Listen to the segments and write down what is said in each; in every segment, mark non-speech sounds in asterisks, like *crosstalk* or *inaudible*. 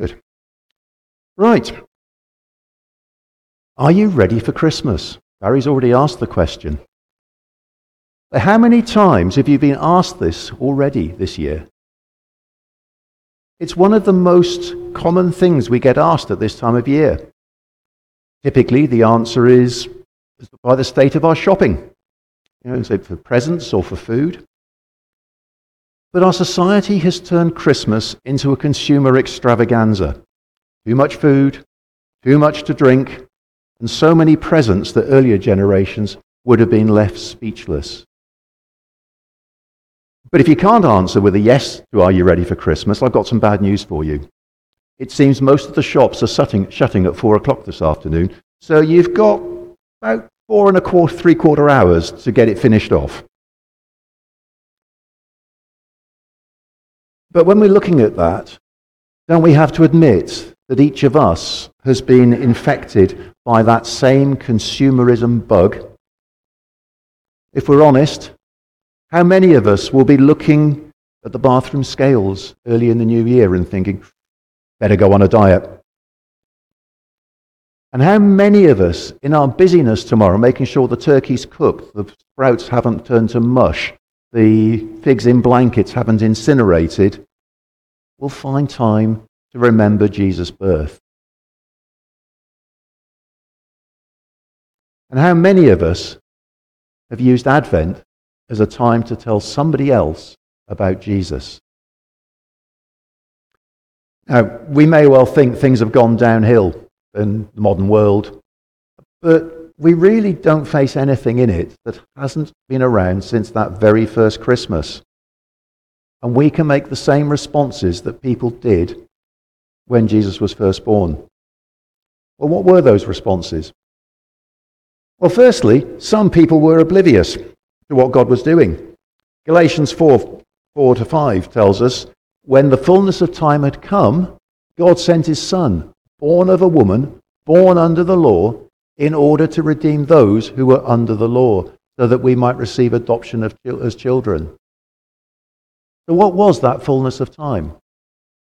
Good. Right. Are you ready for Christmas? Barry's already asked the question. How many times have you been asked this already this year? It's one of the most common things we get asked at this time of year. Typically, the answer is by the state of our shopping, you know, so for presents or for food. But our society has turned Christmas into a consumer extravaganza. Too much food, too much to drink, and so many presents that earlier generations would have been left speechless. But if you can't answer with a yes to Are You Ready for Christmas, I've got some bad news for you. It seems most of the shops are shutting, shutting at four o'clock this afternoon, so you've got about four and a quarter, three quarter hours to get it finished off. But when we're looking at that, don't we have to admit that each of us has been infected by that same consumerism bug? If we're honest, how many of us will be looking at the bathroom scales early in the new year and thinking, better go on a diet? And how many of us, in our busyness tomorrow, making sure the turkey's cooked, the sprouts haven't turned to mush, the pigs in blankets haven't incinerated, we'll find time to remember Jesus' birth? And how many of us have used Advent as a time to tell somebody else about Jesus? Now, we may well think things have gone downhill in the modern world, but we really don't face anything in it that hasn't been around since that very first Christmas. And we can make the same responses that people did when Jesus was first born. Well, what were those responses? Well, firstly, some people were oblivious to what God was doing. Galatians 4 4 to 5 tells us when the fullness of time had come, God sent his Son, born of a woman, born under the law, in order to redeem those who were under the law, so that we might receive adoption of, as children. So, what was that fullness of time?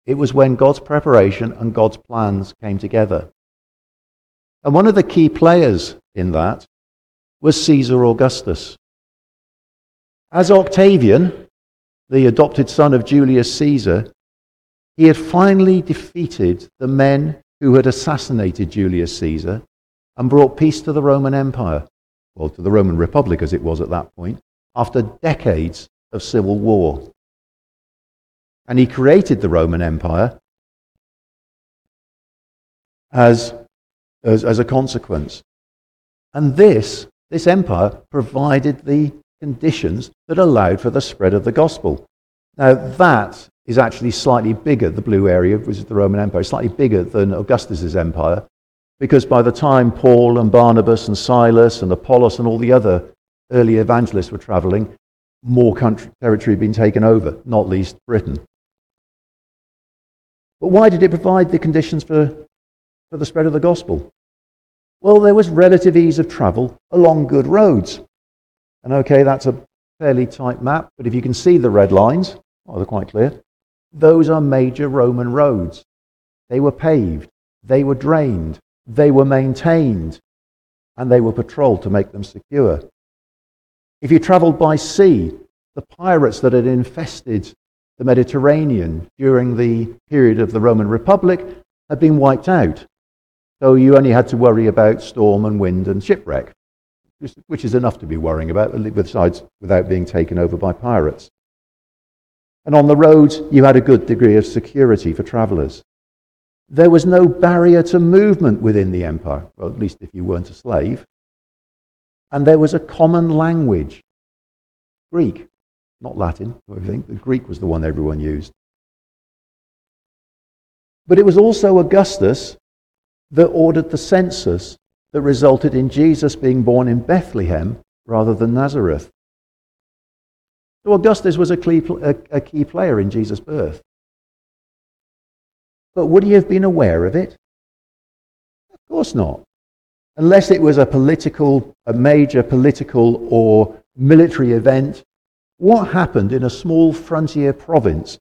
It was when God's preparation and God's plans came together. And one of the key players in that was Caesar Augustus. As Octavian, the adopted son of Julius Caesar, he had finally defeated the men who had assassinated Julius Caesar and brought peace to the Roman Empire, well, to the Roman Republic as it was at that point, after decades of civil war. And he created the Roman Empire as, as, as a consequence. And this, this empire provided the conditions that allowed for the spread of the gospel. Now, that is actually slightly bigger, the blue area, which is the Roman Empire, slightly bigger than Augustus's empire, because by the time Paul and Barnabas and Silas and Apollos and all the other early evangelists were traveling, more country, territory had been taken over, not least Britain. But why did it provide the conditions for, for the spread of the gospel? Well, there was relative ease of travel along good roads. And okay, that's a fairly tight map, but if you can see the red lines, oh, they're quite clear. Those are major Roman roads. They were paved, they were drained, they were maintained, and they were patrolled to make them secure. If you traveled by sea, the pirates that had infested the Mediterranean during the period of the Roman Republic had been wiped out. So you only had to worry about storm and wind and shipwreck, which is enough to be worrying about, besides without being taken over by pirates. And on the roads, you had a good degree of security for travelers. There was no barrier to movement within the empire, well, at least if you weren't a slave. And there was a common language Greek not Latin, I think. The Greek was the one everyone used. But it was also Augustus that ordered the census that resulted in Jesus being born in Bethlehem rather than Nazareth. So Augustus was a key, player in Jesus' birth. But would he have been aware of it? Of course not. Unless it was a political, a major political or military event what happened in a small frontier province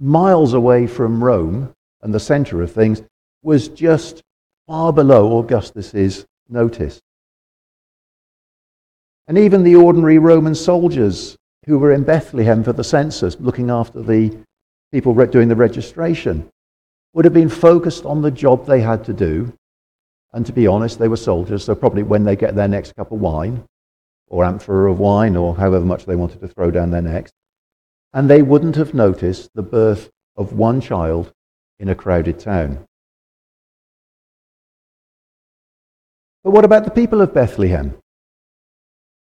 miles away from Rome and the center of things, was just far below Augustus's notice. And even the ordinary Roman soldiers who were in Bethlehem for the census, looking after the people doing the registration, would have been focused on the job they had to do. And to be honest, they were soldiers, so probably when they get their next cup of wine, or amphora of wine, or however much they wanted to throw down their necks, and they wouldn't have noticed the birth of one child in a crowded town. But what about the people of Bethlehem?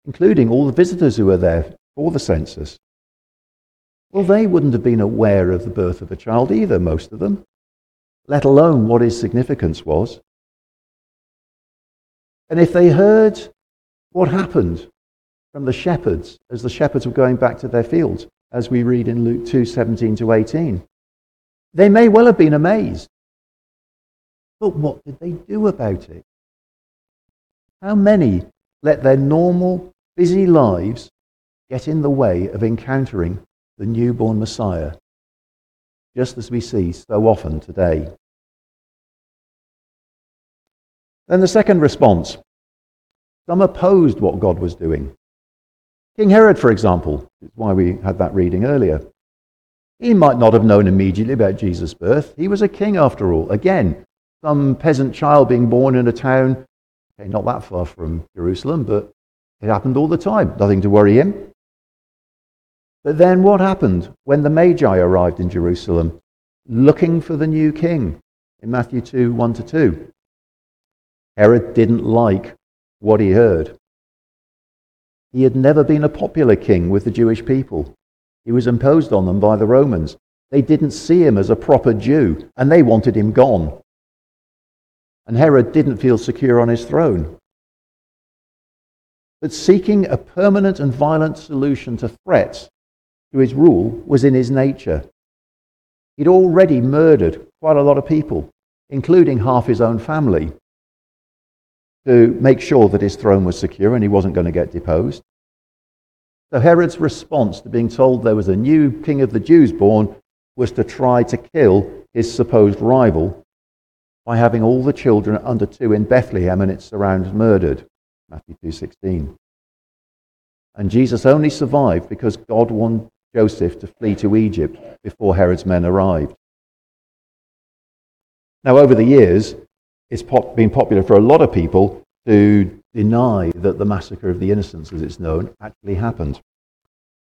Including all the visitors who were there for the census. Well, they wouldn't have been aware of the birth of a child either, most of them, let alone what his significance was. And if they heard what happened from the shepherds as the shepherds were going back to their fields, as we read in Luke 2 17 to 18, they may well have been amazed. But what did they do about it? How many let their normal, busy lives get in the way of encountering the newborn Messiah, just as we see so often today? Then the second response some opposed what God was doing. King Herod, for example, is why we had that reading earlier. He might not have known immediately about Jesus' birth. He was a king after all. Again, some peasant child being born in a town, okay, not that far from Jerusalem, but it happened all the time. Nothing to worry him. But then what happened when the Magi arrived in Jerusalem looking for the new king in Matthew 2 1 to 2? Herod didn't like what he heard. He had never been a popular king with the Jewish people. He was imposed on them by the Romans. They didn't see him as a proper Jew, and they wanted him gone. And Herod didn't feel secure on his throne. But seeking a permanent and violent solution to threats to his rule was in his nature. He'd already murdered quite a lot of people, including half his own family to make sure that his throne was secure and he wasn't going to get deposed. So Herod's response to being told there was a new king of the Jews born was to try to kill his supposed rival by having all the children under two in Bethlehem and its surrounds murdered. Matthew 2:16. And Jesus only survived because God wanted Joseph to flee to Egypt before Herod's men arrived. Now, over the years, it's pop- been popular for a lot of people to deny that the massacre of the innocents, as it's known, actually happened.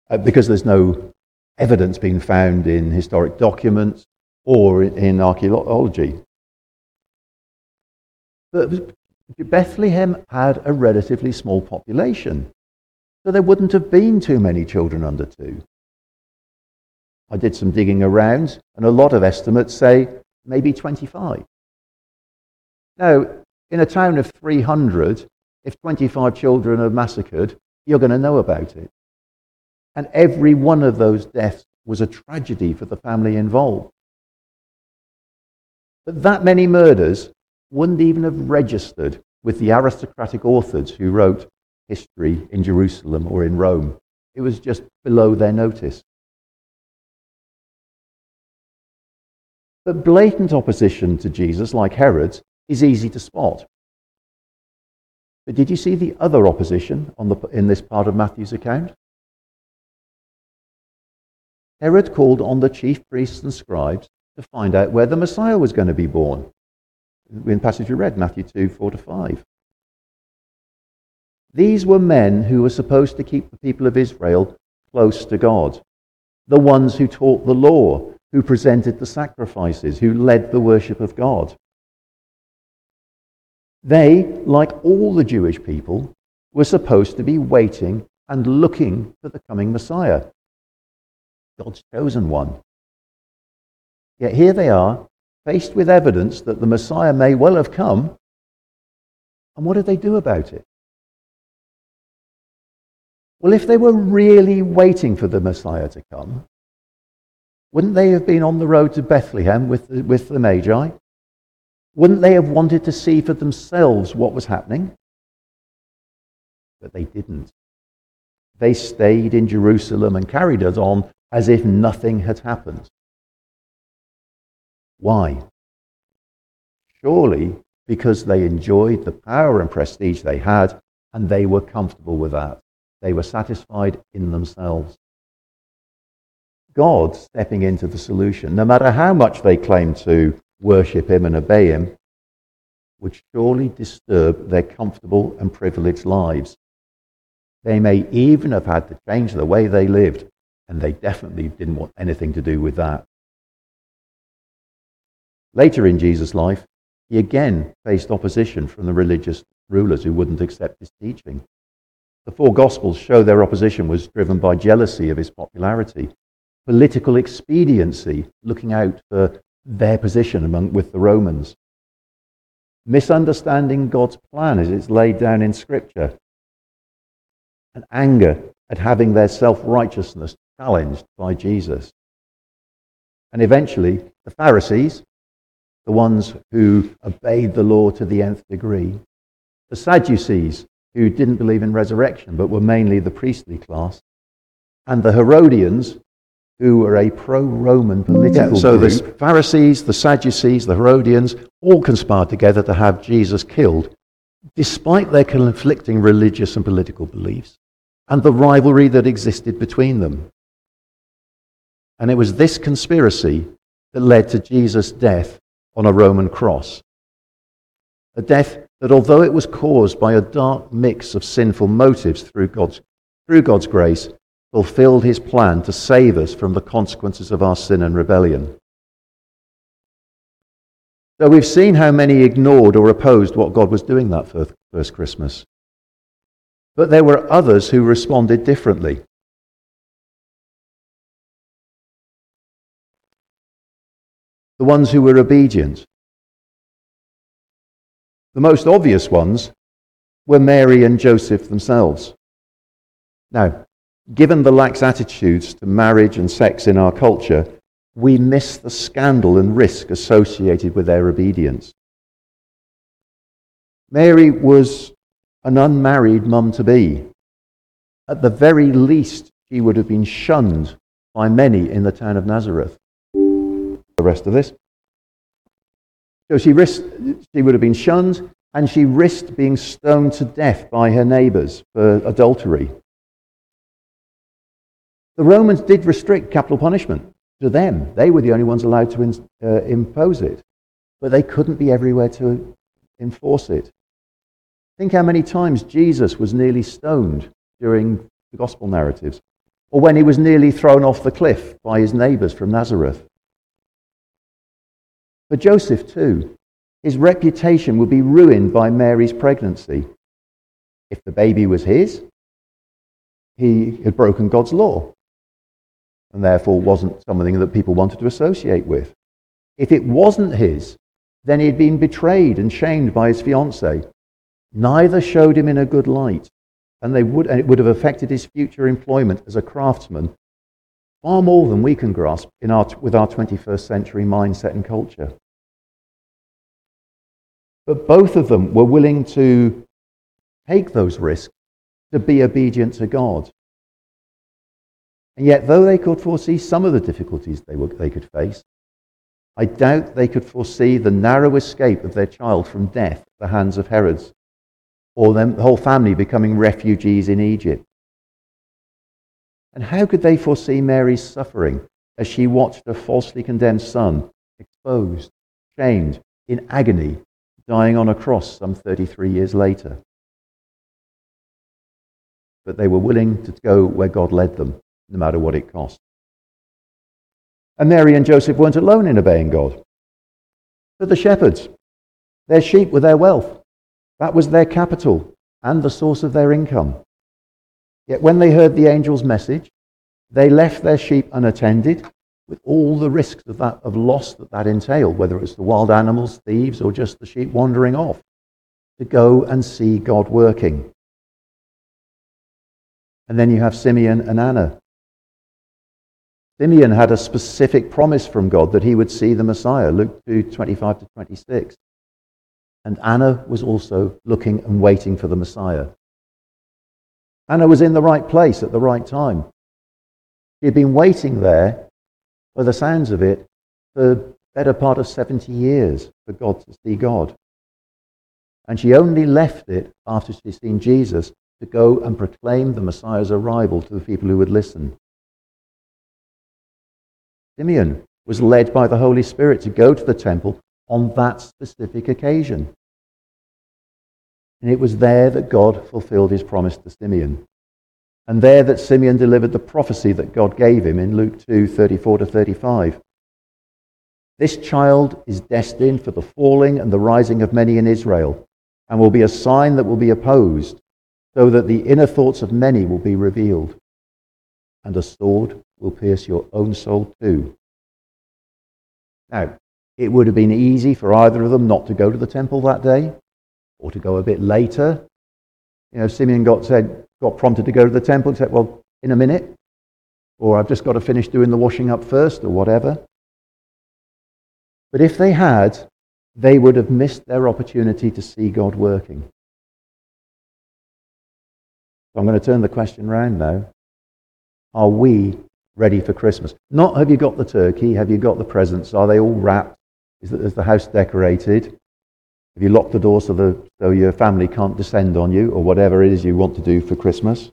Uh, because there's no evidence being found in historic documents or in, in archaeology. But Bethlehem had a relatively small population, so there wouldn't have been too many children under two. I did some digging around, and a lot of estimates say maybe 25. Now, in a town of 300, if 25 children are massacred, you're going to know about it. And every one of those deaths was a tragedy for the family involved. But that many murders wouldn't even have registered with the aristocratic authors who wrote history in Jerusalem or in Rome. It was just below their notice. But blatant opposition to Jesus, like Herod's, is easy to spot. But did you see the other opposition the, in this part of Matthew's account? Herod called on the chief priests and scribes to find out where the Messiah was going to be born. In the passage we read, Matthew 2 4 to 5. These were men who were supposed to keep the people of Israel close to God, the ones who taught the law, who presented the sacrifices, who led the worship of God. They, like all the Jewish people, were supposed to be waiting and looking for the coming Messiah, God's chosen one. Yet here they are, faced with evidence that the Messiah may well have come. And what did they do about it? Well, if they were really waiting for the Messiah to come, wouldn't they have been on the road to Bethlehem with the, with the Magi? Wouldn't they have wanted to see for themselves what was happening? But they didn't. They stayed in Jerusalem and carried us on as if nothing had happened. Why? Surely because they enjoyed the power and prestige they had, and they were comfortable with that. They were satisfied in themselves. God stepping into the solution, no matter how much they claimed to worship Him and obey Him, would surely disturb their comfortable and privileged lives. They may even have had to change the way they lived, and they definitely didn't want anything to do with that. Later in Jesus' life, he again faced opposition from the religious rulers who wouldn't accept his teaching. The four Gospels show their opposition was driven by jealousy of his popularity, political expediency, looking out for their position among, with the Romans, misunderstanding God's plan as it's laid down in Scripture, and anger at having their self righteousness challenged by Jesus. And eventually, the Pharisees, the ones who obeyed the law to the nth degree, the Sadducees, who didn't believe in resurrection but were mainly the priestly class, and the Herodians, who were a pro Roman political yeah, so group. the Pharisees, the Sadducees, the Herodians all conspired together to have Jesus killed, despite their conflicting religious and political beliefs and the rivalry that existed between them. And it was this conspiracy that led to Jesus' death on a Roman cross. A death that, although it was caused by a dark mix of sinful motives through God's, through God's grace, fulfilled his plan to save us from the consequences of our sin and rebellion. So we've seen how many ignored or opposed what God was doing that first Christmas. But there were others who responded differently. The ones who were obedient. The most obvious ones were Mary and Joseph themselves. Now, given the lax attitudes to marriage and sex in our culture, we miss the scandal and risk associated with their obedience. Mary was an unmarried mum to be. At the very least, she would have been shunned by many in the town of Nazareth. The rest of this. So she, risked, she would have been shunned, and she risked being stoned to death by her neighbours for adultery. The Romans did restrict capital punishment to them. They were the only ones allowed to in, uh, impose it, but they couldn't be everywhere to enforce it. Think how many times Jesus was nearly stoned during the gospel narratives, or when he was nearly thrown off the cliff by his neighbors from Nazareth. For Joseph, too, his reputation would be ruined by Mary's pregnancy. If the baby was his, he had broken God's law and therefore wasn't something that people wanted to associate with. If it wasn't his, then he'd been betrayed and shamed by his fiancée Neither showed him in a good light, and, they would, and it would have affected his future employment as a craftsman far more than we can grasp in our, with our 21st century mindset and culture. But both of them were willing to take those risks to be obedient to God. And yet, though they could foresee some of the difficulties they, were, they could face, I doubt they could foresee the narrow escape of their child from death at the hands of Herod's or them, the whole family becoming refugees in Egypt. And how could they foresee Mary's suffering as she watched her falsely condemned son exposed, shamed, in agony, dying on a cross some 33 years later? But they were willing to go where God led them, no matter what it cost. And Mary and Joseph weren't alone in obeying God. But the shepherds, their sheep were their wealth. That was their capital and the source of their income. Yet when they heard the angel's message, they left their sheep unattended with all the risks of, that, of loss that that entailed, whether it was the wild animals, thieves, or just the sheep wandering off, to go and see God working. And then you have Simeon and Anna. Simeon had a specific promise from God that he would see the Messiah, Luke 2 25 to 26. And Anna was also looking and waiting for the Messiah. Anna was in the right place at the right time. She had been waiting there, by the sounds of it, for the better part of 70 years for God to see God. And she only left it after she'd seen Jesus to go and proclaim the Messiah's arrival to the people who would listen. Simeon was led by the Holy Spirit to go to the temple on that specific occasion. And it was there that God fulfilled his promise to Simeon. And there that Simeon delivered the prophecy that God gave him in Luke 2 34 to 35. This child is destined for the falling and the rising of many in Israel, and will be a sign that will be opposed, so that the inner thoughts of many will be revealed. And a sword will pierce your own soul too. Now, it would have been easy for either of them not to go to the temple that day, or to go a bit later. You know, Simeon got said, got prompted to go to the temple and said, Well, in a minute, or I've just got to finish doing the washing up first, or whatever. But if they had, they would have missed their opportunity to see God working. So I'm going to turn the question round now. Are we ready for Christmas? Not have you got the turkey, have you got the presents, are they all wrapped? Is the, is the house decorated? Have you locked the door so, the, so your family can't descend on you, or whatever it is you want to do for Christmas?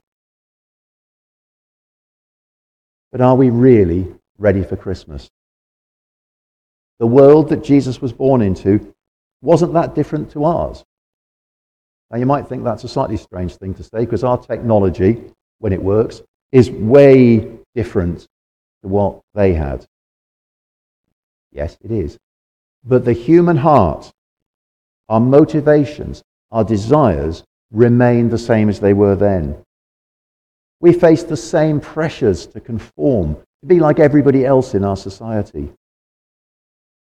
But are we really ready for Christmas? The world that Jesus was born into wasn't that different to ours. Now, you might think that's a slightly strange thing to say because our technology, when it works, is way different to what they had. Yes, it is. But the human heart, our motivations, our desires remain the same as they were then. We face the same pressures to conform, to be like everybody else in our society.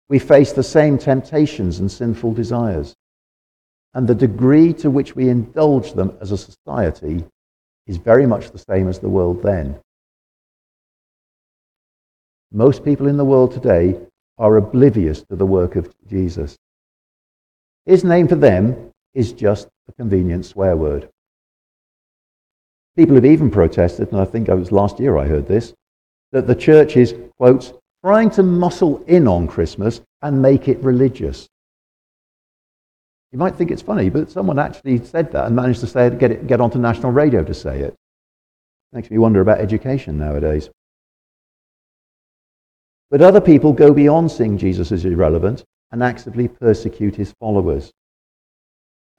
We face the same temptations and sinful desires. And the degree to which we indulge them as a society is very much the same as the world then. Most people in the world today are oblivious to the work of Jesus. His name for them is just a convenient swear word. People have even protested, and I think it was last year I heard this, that the church is, quote, trying to muscle in on Christmas and make it religious. You might think it's funny, but someone actually said that and managed to say it, get, it, get onto national radio to say it. Makes me wonder about education nowadays. But other people go beyond seeing Jesus as irrelevant and actively persecute his followers.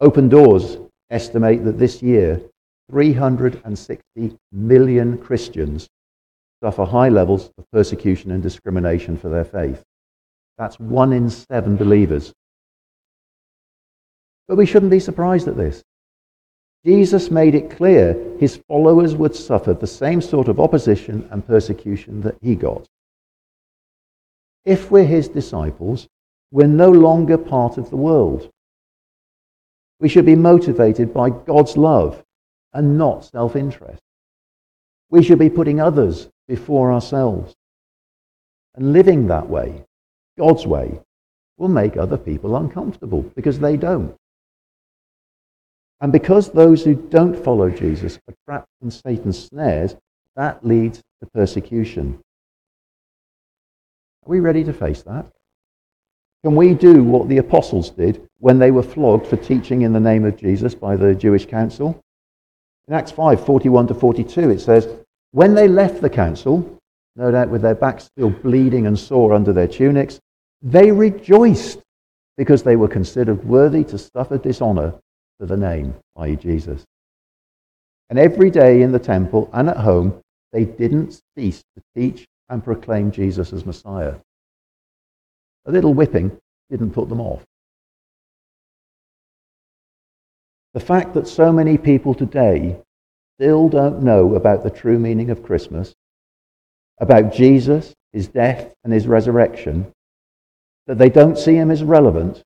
Open Doors estimate that this year 360 million Christians suffer high levels of persecution and discrimination for their faith. That's one in seven believers. But we shouldn't be surprised at this. Jesus made it clear his followers would suffer the same sort of opposition and persecution that he got. If we're his disciples, we're no longer part of the world. We should be motivated by God's love and not self interest. We should be putting others before ourselves. And living that way, God's way, will make other people uncomfortable because they don't. And because those who don't follow Jesus are trapped in Satan's snares, that leads to persecution. Are we ready to face that? Can we do what the apostles did when they were flogged for teaching in the name of Jesus by the Jewish council? In Acts 5 41 to 42, it says, When they left the council, no doubt with their backs still bleeding and sore under their tunics, they rejoiced because they were considered worthy to suffer dishonor for the name, i.e., Jesus. And every day in the temple and at home, they didn't cease to teach and proclaim Jesus as Messiah. A little whipping didn't put them off. The fact that so many people today still don't know about the true meaning of Christmas, about Jesus, his death, and his resurrection, that they don't see him as relevant,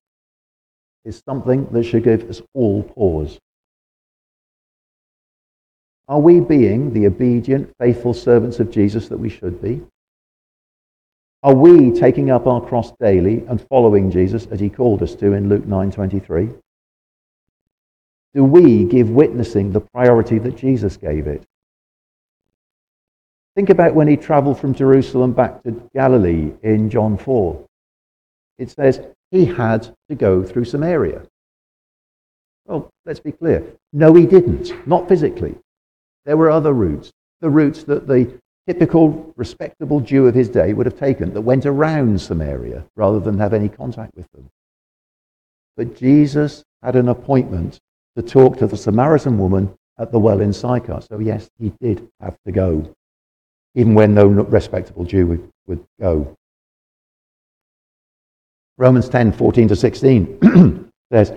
is something that should give us all pause. Are we being the obedient, faithful servants of Jesus that we should be? Are we taking up our cross daily and following Jesus as he called us to in Luke 9:23? Do we give witnessing the priority that Jesus gave it? Think about when he traveled from Jerusalem back to Galilee in John 4. it says he had to go through Samaria. Well, let's be clear. No, he didn't. Not physically. There were other routes. The routes that the typical respectable Jew of his day would have taken that went around Samaria rather than have any contact with them. But Jesus had an appointment to talk to the Samaritan woman at the well in Sychar. So, yes, he did have to go, even when no respectable Jew would, would go. Romans 10 14 to 16 *clears throat* says,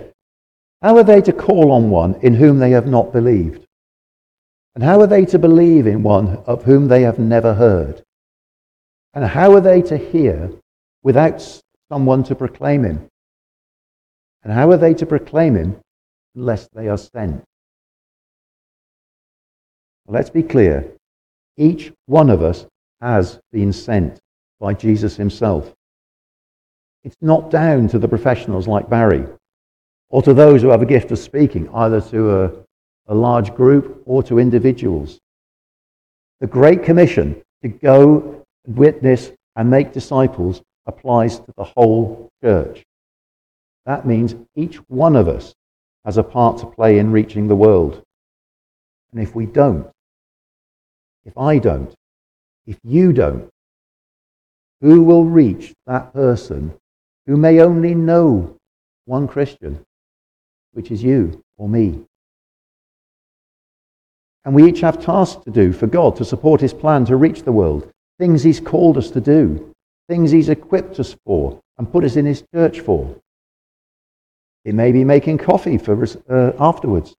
How are they to call on one in whom they have not believed? And how are they to believe in one of whom they have never heard? And how are they to hear without someone to proclaim him? And how are they to proclaim him unless they are sent? Let's be clear. Each one of us has been sent by Jesus himself. It's not down to the professionals like Barry or to those who have a gift of speaking, either to a, a large group or to individuals. The Great Commission to go, and witness, and make disciples applies to the whole church. That means each one of us has a part to play in reaching the world. And if we don't, if I don't, if you don't, who will reach that person who may only know one Christian, which is you or me? And we each have tasks to do for God to support His plan to reach the world, things He's called us to do, things He's equipped us for and put us in His church for. It may be making coffee for uh, afterwards,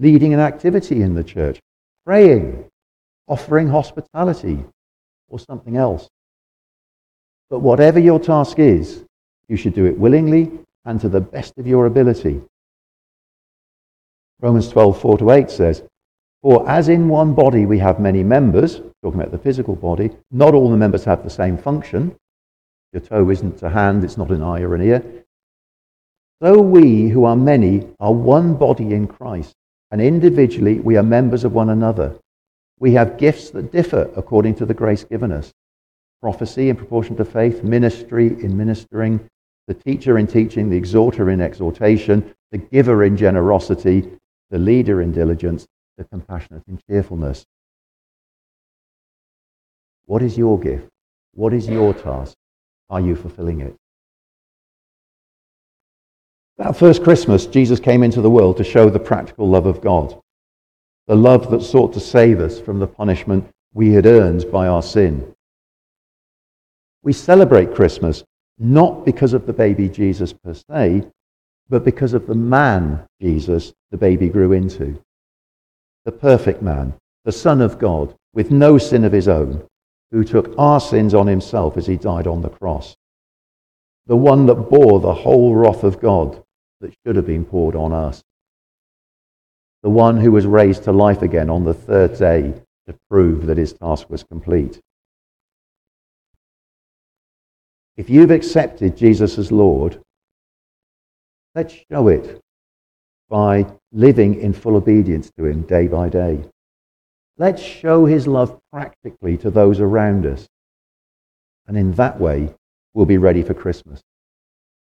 leading an activity in the church, praying, offering hospitality, or something else. But whatever your task is, you should do it willingly and to the best of your ability. Romans 12, 4 to 8 says, For as in one body we have many members, talking about the physical body, not all the members have the same function. Your toe isn't a hand, it's not an eye or an ear. So we, who are many, are one body in Christ, and individually we are members of one another. We have gifts that differ according to the grace given us prophecy in proportion to faith, ministry in ministering, the teacher in teaching, the exhorter in exhortation, the giver in generosity, the leader in diligence, the compassionate in cheerfulness. What is your gift? What is your task? Are you fulfilling it? That first Christmas, Jesus came into the world to show the practical love of God, the love that sought to save us from the punishment we had earned by our sin. We celebrate Christmas not because of the baby Jesus per se, but because of the man Jesus the baby grew into. The perfect man, the Son of God, with no sin of his own, who took our sins on himself as he died on the cross. The one that bore the whole wrath of God that should have been poured on us. The one who was raised to life again on the third day to prove that his task was complete. If you've accepted Jesus as Lord, let's show it by living in full obedience to him day by day. Let's show his love practically to those around us. And in that way, we'll be ready for Christmas.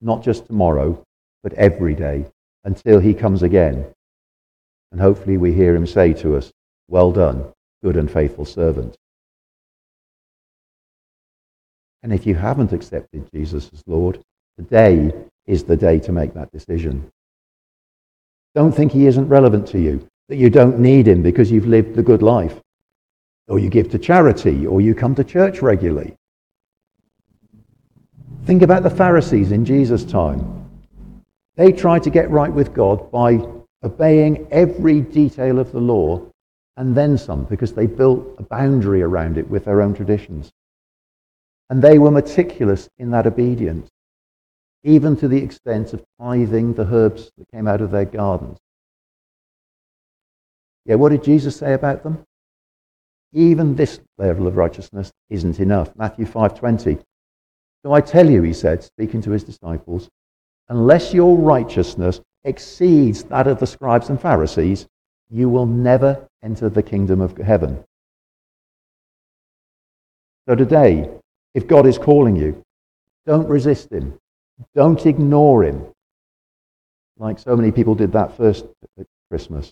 Not just tomorrow, but every day until he comes again. And hopefully we hear him say to us, Well done, good and faithful servant. And if you haven't accepted Jesus as Lord, today is the day to make that decision. Don't think he isn't relevant to you, that you don't need him because you've lived the good life, or you give to charity, or you come to church regularly. Think about the Pharisees in Jesus' time. They tried to get right with God by obeying every detail of the law and then some, because they built a boundary around it with their own traditions. And they were meticulous in that obedience, even to the extent of tithing the herbs that came out of their gardens. Yeah, what did Jesus say about them? Even this level of righteousness isn't enough. Matthew 5:20. So I tell you, he said, speaking to his disciples, unless your righteousness exceeds that of the scribes and Pharisees, you will never enter the kingdom of heaven. So today, if God is calling you, Don't resist him. Don't ignore him, like so many people did that first Christmas.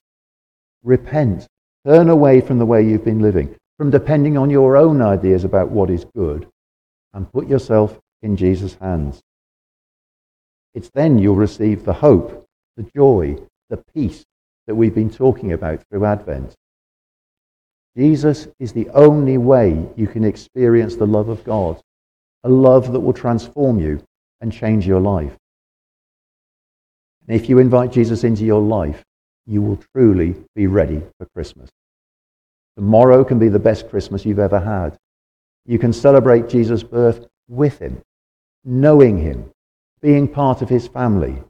Repent. Turn away from the way you've been living, from depending on your own ideas about what is good, and put yourself in Jesus' hands. It's then you'll receive the hope, the joy, the peace that we've been talking about through Advent. Jesus is the only way you can experience the love of God, a love that will transform you and change your life. And if you invite Jesus into your life, you will truly be ready for Christmas. Tomorrow can be the best Christmas you've ever had. You can celebrate Jesus' birth with him, knowing him, being part of his family,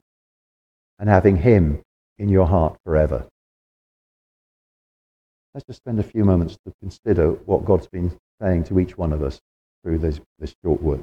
and having him in your heart forever. Let's just spend a few moments to consider what God's been saying to each one of us through this, this short word.